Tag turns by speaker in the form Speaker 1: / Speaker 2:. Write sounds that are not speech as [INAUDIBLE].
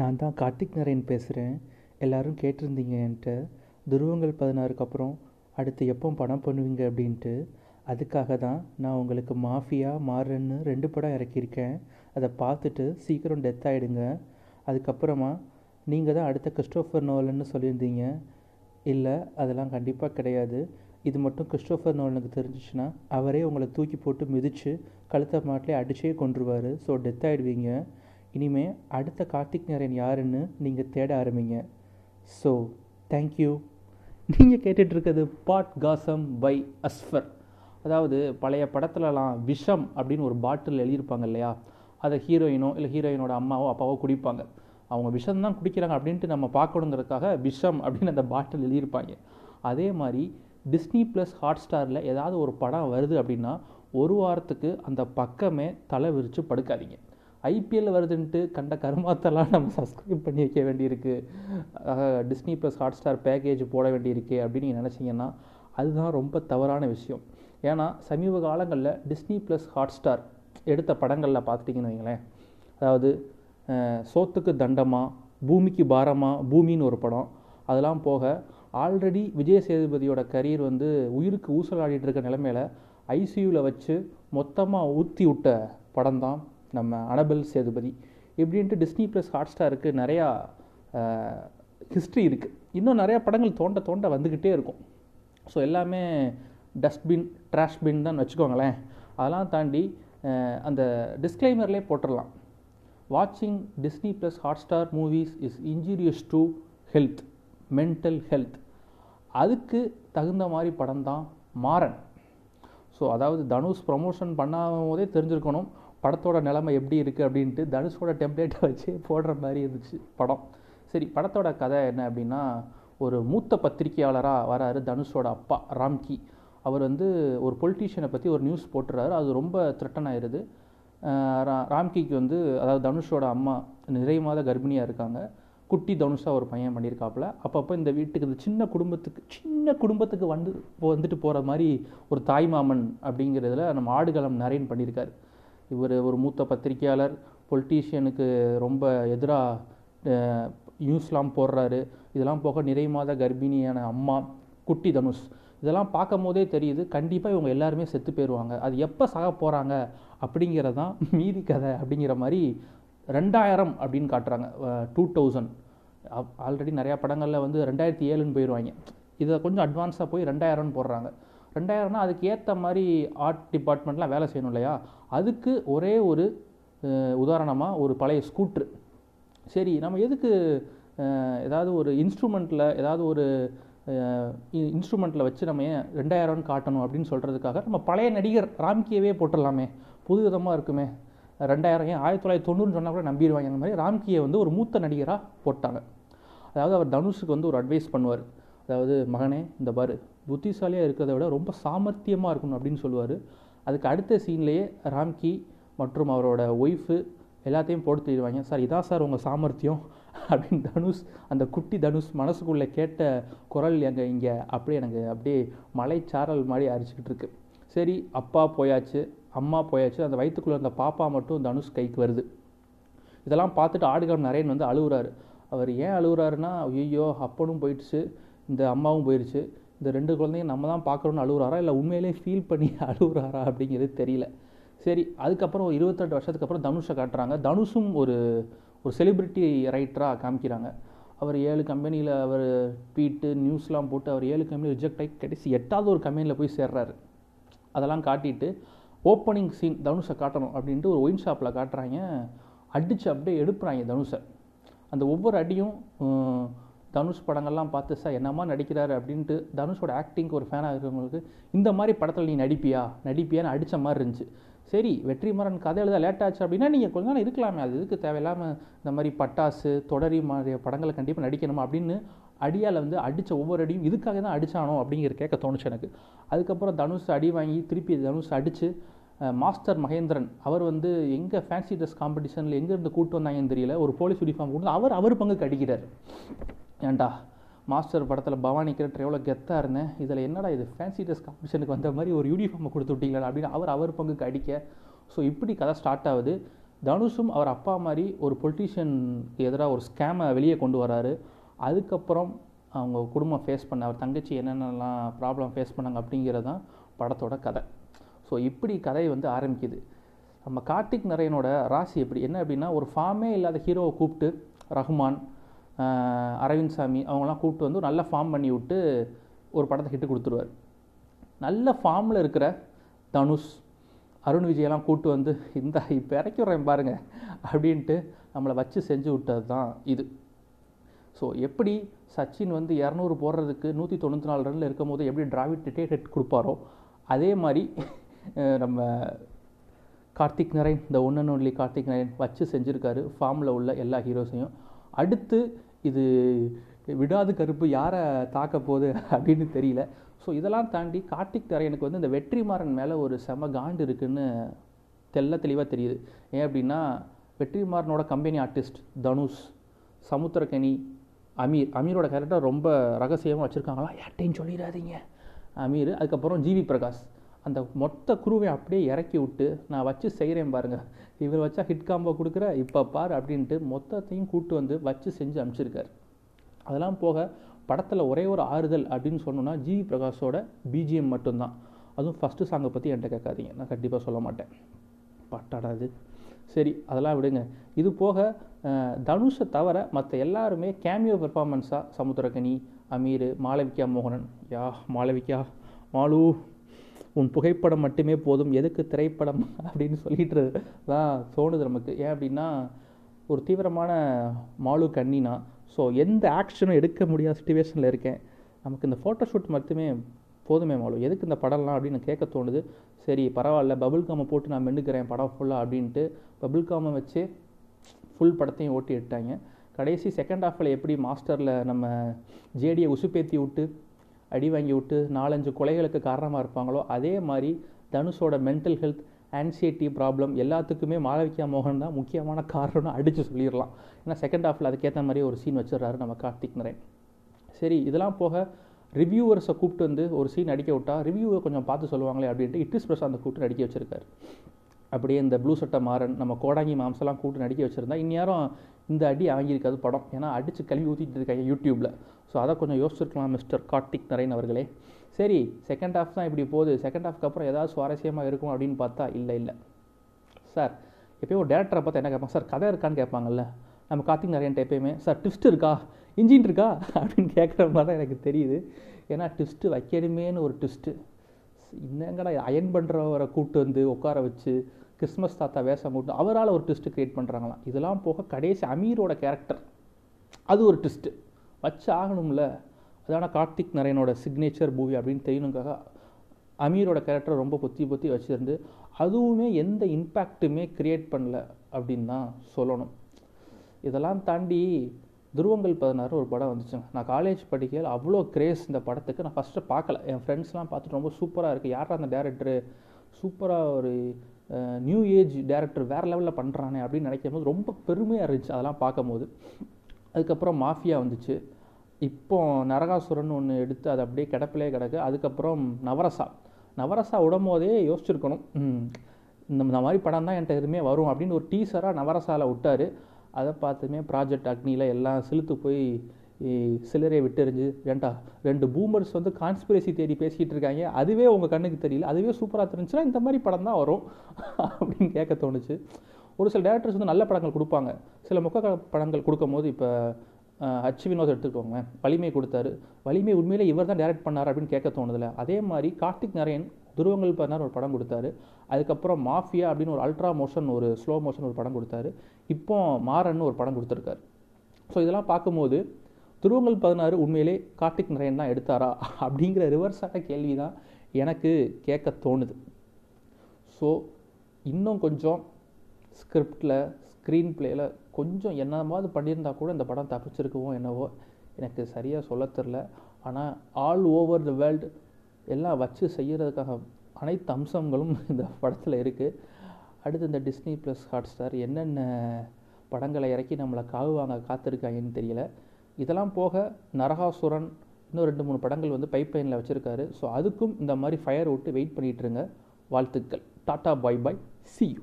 Speaker 1: நான் தான் கார்த்திக் நரேன் பேசுகிறேன் எல்லோரும் கேட்டிருந்தீங்க என்கிட்ட. துருவங்கள் பதினாறுக்கு அப்புறம் அடுத்து எப்போ படம் பண்ணுவீங்க அப்படின்ட்டு. அதுக்காக தான் நான் உங்களுக்கு மாஃபியா மாறன்னு ரெண்டு படம் இறக்கியிருக்கேன். அதை பார்த்துட்டு சீக்கிரம் டெத் ஆகிடுங்க அதுக்கப்புறமா நீங்கள் தான் அடுத்த கிறிஸ்டோஃபர் நோலன்னு சொல்லியிருந்தீங்க. இல்லை அதெல்லாம் கண்டிப்பாக கிடையாது. இது மட்டும் கிறிஸ்டோஃபர் நோலனுக்கு தெரிஞ்சிச்சுன்னா அவரே உங்களை தூக்கி போட்டு மிதித்து கழுத்தை மாட்டிலே அடிச்சே கொண்டுருவார் ஸோ டெத் ஆகிடுவீங்க இனிமே அடுத்த கார்த்திக் நரேன் யாருன்னு நீங்கள் தேட ஆரம்பிங்க. ஸோ தேங்க்யூ நீங்கள் கேட்டுட்ருக்கிறது பாட் காசம் பை அஸ்ஃபர் அதாவது பழைய படத்துலலாம் விஷம் அப்படின்னு ஒரு பாட்டில் எழுதியிருப்பாங்க இல்லையா? அதை ஹீரோயினோ இல்லை ஹீரோயினோட அம்மாவோ அப்பாவோ குடிப்பாங்க. அவங்க விஷம் தான் குடிக்கிறாங்க அப்படின்ட்டு நம்ம பார்க்கணுங்கிறதுக்காக விஷம் அப்படின்னு அந்த பாட்டில் எழுதியிருப்பாங்க. அதே மாதிரி டிஸ்னி ப்ளஸ் ஹாட் ஸ்டாரில் ஏதாவது ஒரு படம் வருது அப்படின்னா ஒரு வாரத்துக்கு அந்த பக்கமே தலை விரித்து படுக்காதீங்க. ஐபிஎல் வருதுன்ட்டு கண்ட கருமாத்தெல்லாம் நம்ம சப்ஸ்கிரைப் பண்ணி வைக்க வேண்டியிருக்கு. Disney plus Hotstar package போட வேண்டியிருக்கு அப்படின்னு நீங்கள் நினச்சிங்கன்னா அதுதான் ரொம்ப தவறான விஷயம். ஏன்னா சமீப காலங்களில் டிஸ்னி ப்ளஸ் ஹாட் ஸ்டார் எடுத்த படங்களில் பார்த்துட்டிங்கன்னு வைங்களேன். அதாவது சோத்துக்கு தண்டமா பூமிக்கு பாரமாக பூமின்னு ஒரு படம். அதெல்லாம் போக ஆல்ரெடி விஜய் சேதுபதியோட கரியர் வந்து உயிருக்கு ஊசலாடிட்டு இருக்க நிலமையில ஐசியூவில் வச்சு மொத்தமாக ஊற்றி விட்ட படம் தான் நம்ம அனபல் சேதுபதி இப்படின்ட்டு டிஸ்னி ப்ளஸ் ஹாட் ஸ்டாருக்கு நிறையா ஹிஸ்ட்ரி இருக்குது இன்னும் நிறையா படங்கள் தோண்ட தோண்ட வந்துக்கிட்டே இருக்கும். ஸோ எல்லாமே டஸ்ட்பின் ட்ராஷ் பின் தான் வச்சுக்கோங்களேன். அதெல்லாம் தாண்டி அந்த டிஸ்க்ளைமர்லேயே போட்டுடலாம் வாட்சிங் Disney plus Hotstar movies is injurious to health mental health அதுக்கு தகுந்த மாதிரி படம் தான் மாறன். ஸோ அதாவது தனுஷ் ப்ரமோஷன் பண்ணாம போதே தெரிஞ்சிருக்கணும். படத்தோட நிலைமை எப்படி இருக்குது அப்படின்ட்டு தனுஷோட டெம்ப்ளேட்டை வச்சு போடுற மாதிரி இருந்துச்சு படம். சரி படத்தோட கதை என்ன அப்படின்னா ஒரு மூத்த பத்திரிகையாளராக வராரு தனுஷோட அப்பா ராம்கி. அவர் வந்து ஒரு பொலிட்டீஷியனை பற்றி ஒரு நியூஸ் போட்டுறாரு. அது ரொம்ப த்ரெட்டன் ஆயிடுது ராம்கிக்கு வந்து அதாவது தனுஷோட அம்மா நிறை மாத கர்ப்பிணியாக இருக்காங்க. குட்டி தனுஷாக ஒரு பையன் பண்ணியிருக்காப்புல அப்பப்போ இந்த வீட்டுக்கு இந்த சின்ன குடும்பத்துக்கு சின்ன குடும்பத்துக்கு வந்து வந்துட்டு போகிற மாதிரி ஒரு தாய்மாமன் அப்படிங்கிறதுல நம்ம ஆடுகளம் நரேன் பண்ணியிருக்காரு இவர் ஒரு மூத்த பத்திரிகையாளர் பொலிட்டீஷியனுக்கு ரொம்ப எதிராக நியூஸ்லாம் போடுறாரு. இதெல்லாம் போக நிறை மாத கர்ப்பிணியான அம்மா குட்டி தனுஷ் இதெல்லாம் பார்க்கும் போதே தெரியுது கண்டிப்பாக இவங்க எல்லாருமே செத்து போயிடுவாங்க அது எப்போ சாக போகிறாங்க அப்படிங்கிறது தான் மீதி கதை அப்படிங்கிற மாதிரி ரெண்டாயிரம் அப்படின்னு காட்டுறாங்க. டூ தௌசண்ட் ஆல்ரெடி நிறையா படங்களில் வந்து ரெண்டாயிரத்தி ஏழுன்னு போயிடுவாங்க இதை கொஞ்சம் அட்வான்ஸாக போய் ரெண்டாயிரம்னு போடுறாங்க. ரெண்டாயிரம்னா அதுக்கு ஏற்ற மாதிரி ஆர்ட் டிபார்ட்மெண்ட்லாம் வேலை செய்யணும் இல்லையா? அதுக்கு ஒரே ஒரு உதாரணமாக ஒரு பழைய ஸ்கூட்ரு சரி நம்ம எதுக்கு ஏதாவது ஒரு இன்ஸ்ட்ருமெண்ட்டில் ஏதாவது ஒரு இன்ஸ்ட்ருமெண்ட்டில் வச்சு நம்ம ஏன் ரெண்டாயிரம்னு காட்டணும் அப்படின்னு சொல்கிறதுக்காக நம்ம பழைய நடிகர் ராம்கியவே போட்டுடலாமே. புது விதமாக இருக்குமே. ரெண்டாயிரம் ஏன் ஆயிரத்தி தொள்ளாயிரத்தி தொண்ணூறுன்னு சொன்னால் கூட நம்பிடுவாங்க. அந்த மாதிரி ராம்கியை வந்து ஒரு மூத்த நடிகராக போட்டாங்க. அதாவது அவர் தனுஷுக்கு வந்து ஒரு அட்வைஸ் பண்ணுவார். அதாவது மகனே இந்த பாரு புத்திசாலியாக இருக்கிறத விட ரொம்ப சாமர்த்தியமாக இருக்கணும் அப்படின்னு சொல்லுவார். அதுக்கு அடுத்த சீன்லேயே ராம்கி மற்றும் அவரோட ஒய்ஃபு எல்லாத்தையும் போட்டு தருவாங்க சார் இதான் சார் உங்கள் சாமர்த்தியம்? அப்படின்னு தனுஷ் அந்த குட்டி தனுஷ் மனசுக்குள்ளே கேட்ட குரல் எங்கள் இங்கே அப்படியே எனக்கு அப்படியே மலைச்சாரல் மாதிரி அரிச்சிக்கிட்டு இருக்கு. சரி அப்பா போயாச்சு அம்மா போயாச்சு அந்த வயிற்றுக்குள்ளே இருந்த பாப்பா மட்டும் தனுஷ் கைக்கு வருது. இதெல்லாம் பார்த்துட்டு ஆடுகளம் நரேன் வந்து அழுகுறாரு அவர் ஏன் அழுகுறாருன்னா ஐயோ அப்பனும் போயிடுச்சு இந்த அம்மாவும் போயிடுச்சு இந்த ரெண்டு குழந்தைங்க நம்ம தான் பார்க்குறோன்னு அழுகுறாரா? இல்லை உண்மையிலே ஃபீல் பண்ணி [LAUGHS] அழுகுறாரா அப்படிங்கிறது தெரியல. சரி அதுக்கப்புறம் ஒரு இருபத்தெட்டு வருஷத்துக்கு அப்புறம் தனுஷை காட்டுறாங்க. தனுஷும் ஒரு ஒரு செலிப்ரிட்டி ரைட்டராக காமிக்கிறாங்க. அவர் ஏழு கம்பெனியில் அவர் ட்வீட்டு நியூஸ்லாம் போட்டு அவர் ஏழு கம்பெனி ரிஜெக்ட் ஆகி கடைசி எட்டாவது ஒரு கம்பெனியில் போய் சேர்றாரு. அதெல்லாம் காட்டிட்டு ஓப்பனிங் சீன் தனுஷை காட்டணும் அப்படின்ட்டு ஒரு ஒயின் ஷாப்பில் காட்டுறாங்க. அடித்து அப்படியே எடுப்புறாங்க தனுஷை. அந்த ஒவ்வொரு அடியும் தனுஷ் படங்கள்லாம் பார்த்து சார் என்னம்மா நடிக்கிறாரு? அப்படின்ட்டு தனுஷோட ஆக்டிங்க்கு ஒரு ஃபேனாக இருக்கிறவங்களுக்கு இந்த மாதிரி படத்தில் நீ நடிப்பியா? நடிப்பியான்னு அடித்த மாதிரி இருந்துச்சு. சரி வெற்றிமாறன் கதை எழுத லேட் ஆச்சு அப்படின்னா நீங்கள் கொஞ்ச நாள் இருக்கலாமே. அது இதுக்கு தேவையில்லாமல் இந்த மாதிரி பட்டாசு தொடரி மாதிரி படங்களை கண்டிப்பாக நடிக்கணுமா? அப்படின்னு அடியால் வந்து அடித்த ஒவ்வொரு அடியும் இதுக்காக தான் அடித்தானோ அப்படிங்கிற கேட்க தோணுச்சு எனக்கு. அதுக்கப்புறம் தனுஷ் அடி வாங்கி திருப்பி தனுஷ் அடித்து மாஸ்டர் மகேந்திரன் அவர் வந்து எங்கே ஃபேன்சி ட்ரெஸ் காம்படிஷனில் எங்கேருந்து கூட்டு வந்தாங்கன்னு தெரியல ஒரு போலீஸ் யூனிஃபார்ம் கொடுத்து அவர் அவர் பங்குக்கு அடிக்கிறார். ஏன்டா? மாஸ்டர் படத்தில் பவானி கேரக்டர் எவ்வளோ கெத்தாக இருந்தேன்? இதில் என்னடா இது ஃபேன்சி ட்ரெஸ் காம்படிஷனுக்கு வந்த மாதிரி ஒரு யூனிஃபார்மை கொடுத்து விட்டீங்களா அப்படின்னு அவர் அவர் பங்குக்கு அடிக்க. ஸோ இப்படி கதை ஸ்டார்ட் ஆகுது.
Speaker 2: தனுஷும் அவர் அப்பா மாதிரி ஒரு பொலிட்டீஷியனுக்கு எதிராக ஒரு ஸ்கேமை வெளியே கொண்டு வராரு. அதுக்கப்புறம் அவங்க குடும்பம் ஃபேஸ் பண்ண அவர் தங்கச்சி என்னென்னலாம் ப்ராப்ளம் ஃபேஸ் பண்ணாங்க அப்படிங்கிறது தான் படத்தோட கதை. ஸோ இப்படி கதை வந்து ஆரம்பிக்குது. நம்ம கார்த்திக் நரேனோட ராசி எப்படி? என்ன அப்படின்னா ஒரு ஃபார்மே இல்லாத ஹீரோவை கூப்பிட்டு ரஹ்மான் அரவிந்த் சாமி அவங்களாம் கூப்பிட்டு வந்து நல்ல ஃபார்ம் பண்ணி விட்டு ஒரு படத்தை ஹிட்டு கொடுத்துருவார். நல்ல ஃபார்மில் இருக்கிற தனுஷ் அருண் விஜயெல்லாம் கூப்பிட்டு வந்து இந்த இப்போ இறக்கி விட்றேன் பாருங்கள் அப்படின்ட்டு நம்மளை வச்சு செஞ்சு விட்டது தான் இது. ஸோ எப்படி சச்சின் வந்து இரநூறு போடுறதுக்கு நூற்றி தொண்ணூற்றி நாலு ரனில் இருக்கும் போது எப்படி டிராவிட்டே ஹெட் கொடுப்பாரோ அதே மாதிரி நம்ம கார்த்திக் நரேன் இந்த one and only Karthick Naren வச்சு செஞ்சுருக்காரு ஃபார்மில் உள்ள எல்லா ஹீரோஸையும் அடுத்து இது விடாது கருப்பு யாரை தாக்க போகுது அப்படின்னு தெரியல. ஸோ இதெல்லாம் தாண்டி கார்த்திக் தரையனுக்கு வந்து இந்த வெற்றிமாறன் மேலே ஒரு செம காண்டு இருக்குன்னு தெல்ல தெளிவாக தெரியுது. ஏன் அப்படின்னா வெற்றிமாறனோட கம்பெனி ஆர்டிஸ்ட் தனுஷ் சமுத்திரக்கனி அமீர் அமீரோட கேரக்டர் ரொம்ப ரகசியமாக வச்சுருக்காங்களா? யார்ட்டையும் சொல்லிடாதீங்க. அமீர் அதுக்கப்புறம் ஜிவி பிரகாஷ். அந்த மொத்த குருவை அப்படியே இறக்கி விட்டு நான் வச்சு செய்கிறேன் பாருங்கள் இவர் வச்சா ஹிட் காம்போ கொடுக்குற இப்போ பார் அப்படின்ட்டு மொத்தத்தையும் கூட்டு வந்து வச்சு செஞ்சு அனுப்பிச்சிருக்கார். அதெல்லாம் போக படத்தில் ஒரே ஒரு ஆறுதல் அப்படின்னு சொன்னோன்னா ஜிவி பிரகாஷோட பிஜிஎம் மட்டும்தான். அதுவும் ஃபஸ்ட்டு சாங்கை பற்றி என்கிட்ட கேட்காதீங்க. நான் கண்டிப்பாக சொல்ல மாட்டேன். பட்டாடாது சரி அதெல்லாம் விடுங்க. இது போக தனுஷை தவிர மற்ற எல்லாருமே கேமியோ பெர்ஃபார்மன்ஸாக சமுத்திரகனி அமீர் மாளவிகா மோகனன். யா மாளவிகா மாலு. உன் புகைப்படம் மட்டுமே போதும் எதுக்கு திரைப்படம் [LAUGHS] அப்படின்னு சொல்லிட்டு தான் தோணுது நமக்கு. ஏன் அப்படின்னா ஒரு தீவிரமான மாலு கண்ணினா ஸோ எந்த ஆக்ஷனும் எடுக்க முடியாத சுச்சுவேஷனில் இருக்கேன். நமக்கு இந்த ஃபோட்டோஷூட் மட்டுமே போதுமே மாலு. எதுக்கு இந்த படம்லாம் அப்படின்னு கேட்க தோணுது. சரி பரவாயில்ல பபுள் காமை போட்டு நான் மெண்டுக்கிறேன் படம் ஃபுல்லாக அப்படின்ட்டு பபுள் காமை வச்சு ஃபுல் படத்தையும் ஓட்டி எடுத்தாங்க. கடைசி செகண்ட் ஹாஃபில் எப்படி மாஸ்டரில் நம்ம ஜேடியை உசுப்பேத்தி விட்டு அடி வாங்கி விட்டு நாலஞ்சு கொலைகளுக்கு காரணமாக இருப்பாங்களோ அதே மாதிரி தனுஷோட மென்டல் ஹெல்த் ஆன்சைட்டி ப்ராப்ளம் எல்லாத்துக்குமே மாளவிகா மோகன் தான் முக்கியமான காரணம்னு அடித்து சொல்லிடலாம். ஏன்னா செகண்ட் ஹாஃபில் அதுக்கேற்ற மாதிரி ஒரு சீன் வச்சிடுறாரு நம்ம கார்த்திக் நரேன். சரி இதெல்லாம் போக ரிவ்யூவர்ஸை கூப்பிட்டு வந்து ஒரு சீன் அடிக்க விட்டால் ரிவ்யூவை கொஞ்சம் பார்த்து சொல்லுவாங்களே அப்படின்ட்டு இட்டிஸ் பிரசாந்தை கூப்பிட்டு அடிக்க வச்சுருக்காரு. அப்படியே இந்த ப்ளூ சட்டை மாறன் நம்ம கோடாங்கி மாம்செல்லாம் கூப்பிட்டு நடிக்க வச்சுருந்தா இந்நேரம் இந்த அடி வாங்கியிருக்காது படம். ஏன்னா அடித்து கழுவி ஊற்றிட்டு இருக்காங்க யூடியூப்பில் ஸோ அதை கொஞ்சம் யோசிச்சிருக்கலாம் மிஸ்டர் கார்த்திக் நரேன் அவர்களே. சரி செகண்ட் ஹாஃப் தான் இப்படி போகுது. செகண்ட் ஹாஃப்க்கு அப்புறம் ஏதாவது சுவாரஸ்யமாக இருக்கும் அப்படின்னு பார்த்தா இல்லை இல்லை. சார் எப்பயும் ஒரு டேரக்டரை பார்த்தா என்ன கேட்பாங்க? சார் கதை இருக்கான்னு கேட்பாங்கல்ல. நம்ம கார்த்திக் நரேன்ட்ட எப்பயுமே சார் ட்விஸ்ட் இருக்கா? இன்ஜின் இருக்கா? அப்படின்னு கேட்குற மாதிரி தான் எனக்கு தெரியுது. ஏன்னா ட்விஸ்ட்டு வைக்கணுமேன்னு ஒரு ட்விஸ்ட்டு என்னங்கடா அயன் பண்ணுறவரை கூப்பிட்டு வந்து உட்கார வச்சு கிறிஸ்மஸ் தாத்தா வேஷம் போட்டு அவரால் ஒரு ட்விஸ்ட்டு க்ரியேட் பண்ணுறாங்களாம் இதெல்லாம் போக கடைசி அமீரோட கேரக்டர் அது ஒரு ட்விஸ்ட்டு வச்சு ஆகணும்ல. அதான கார்த்திக் நரேனோட சிக்னேச்சர் மூவி அப்படின்னு தெரியணுக்காக அமீரோட கேரக்டர் ரொம்ப பொத்தி பொத்தி வச்சுருந்து அதுவுமே எந்த இம்பேக்ட்டுமே க்ரியேட் பண்ணல அப்படின்னு தான் சொல்லணும். இதெல்லாம் தாண்டி துருவங்கள் பதினாறு ஒரு படம் வந்துச்சுங்க. நான் காலேஜ் படிக்கையில் அவ்வளோ கிரேஸ் இந்த படத்துக்கு நான் ஃபஸ்ட்டு பார்க்கல. என் ஃப்ரெண்ட்ஸ்லாம் பார்த்துட்டு ரொம்ப சூப்பராக இருக்குது யாரா அந்த டேரக்டரு சூப்பராக ஒரு நியூ ஏஜ் டேரக்டர் வேறு லெவலில் பண்ணுறானே அப்படின்னு நினைக்கும் போது ரொம்ப பெருமையாக இருந்துச்சு அதெல்லாம் பார்க்கும்போது. அதுக்கப்புறம் மாஃபியா வந்துச்சு. இப்போ நரகாசுரன் ஒன்று எடுத்து அது அப்படியே கிடப்பிலே கிடக்கு. அதுக்கப்புறம் நவரசா. நவரசா விடும் போதே யோசிச்சிருக்கணும் இந்த இந்த மாதிரி படம் தான் என்கிட்ட எதுவுமே வரும் அப்படின்னு ஒரு டீசராக நவரசாவில் விட்டார். அதை பார்த்துமே ப்ராஜெக்ட் அக்னியில் எல்லாம் செலுத்து போய் சிலரை விட்டெறிஞ்சு ஏண்டா ரெண்டு பூமர்ஸ் வந்து கான்ஸ்பிரசி தேடி பேசிக்கிட்டு இருக்காங்க. அதுவே உங்கள் கண்ணுக்கு தெரியல. அதுவே சூப்பராக தெரிஞ்சுன்னா இந்த மாதிரி படம் தான் வரும். [LAUGHS] அப்படின்னு கேட்க தோணுச்சு. ஒரு சில டேரக்டர்ஸ் வந்து நல்ல படங்கள் கொடுப்பாங்க. சில முக்க படங்கள் கொடுக்கும்போது இப்போ ஹச் வினோத் எடுத்துக்கோங்க வலிமை கொடுத்தாரு. வலிமை உண்மையிலே இவர் தான் டேரக்ட் பண்ணார் அப்படின்னு கேட்க தோணுதில்ல அதே மாதிரி கார்த்திக் நரேன் துருவங்கள் பண்ணார் ஒரு படம் கொடுத்தாரு. அதுக்கப்புறம் மாஃபியா அப்படின்னு ஒரு அல்ட்ரா மோஷன் ஒரு ஸ்லோ மோஷன் ஒரு படம் கொடுத்தாரு. இப்போ மாறன்னு ஒரு படம் கொடுத்துருக்காரு. ஸோ இதெல்லாம் பார்க்கும்போது துருவங்கள் பதினாறு உண்மையிலே கார்த்திக் நரேன் தான் எடுத்தாரா? அப்படிங்கிற ரிவர்ஸான கேள்வி தான் எனக்கு கேட்க தோணுது. ஸோ இன்னும் கொஞ்சம் ஸ்கிரிப்டில் ஸ்க்ரீன் பிளேயில் கொஞ்சம் என்னமாவது பண்ணியிருந்தா கூட இந்த படம் தப்பிச்சிருக்கவோ என்னவோ எனக்கு சரியாக சொல்ல தெரில ஆனால் ஆல் ஓவர் த வேர்ல்டு எல்லாம் வச்சு செய்கிறதுக்காக அனைத்து அம்சங்களும் [LAUGHS] இந்த படத்தில் இருக்குது அடுத்து இந்த டிஸ்னி ப்ளஸ் ஹாட் ஸ்டார் என்னென்ன படங்களை இறக்கி நம்மளை காவு வாங்க காத்திருக்காங்கன்னு தெரியல. இதெல்லாம் போக நரகாசுரன் இன்னும் ரெண்டு மூணு படங்கள் வந்து பைப்லைனில் வச்சுருக்காரு. ஸோ அதுக்கும் இந்த மாதிரி ஃபயர் விட்டு வெயிட் பண்ணிகிட்ருங்க வாழ்த்துக்கள். Tata bye bye see you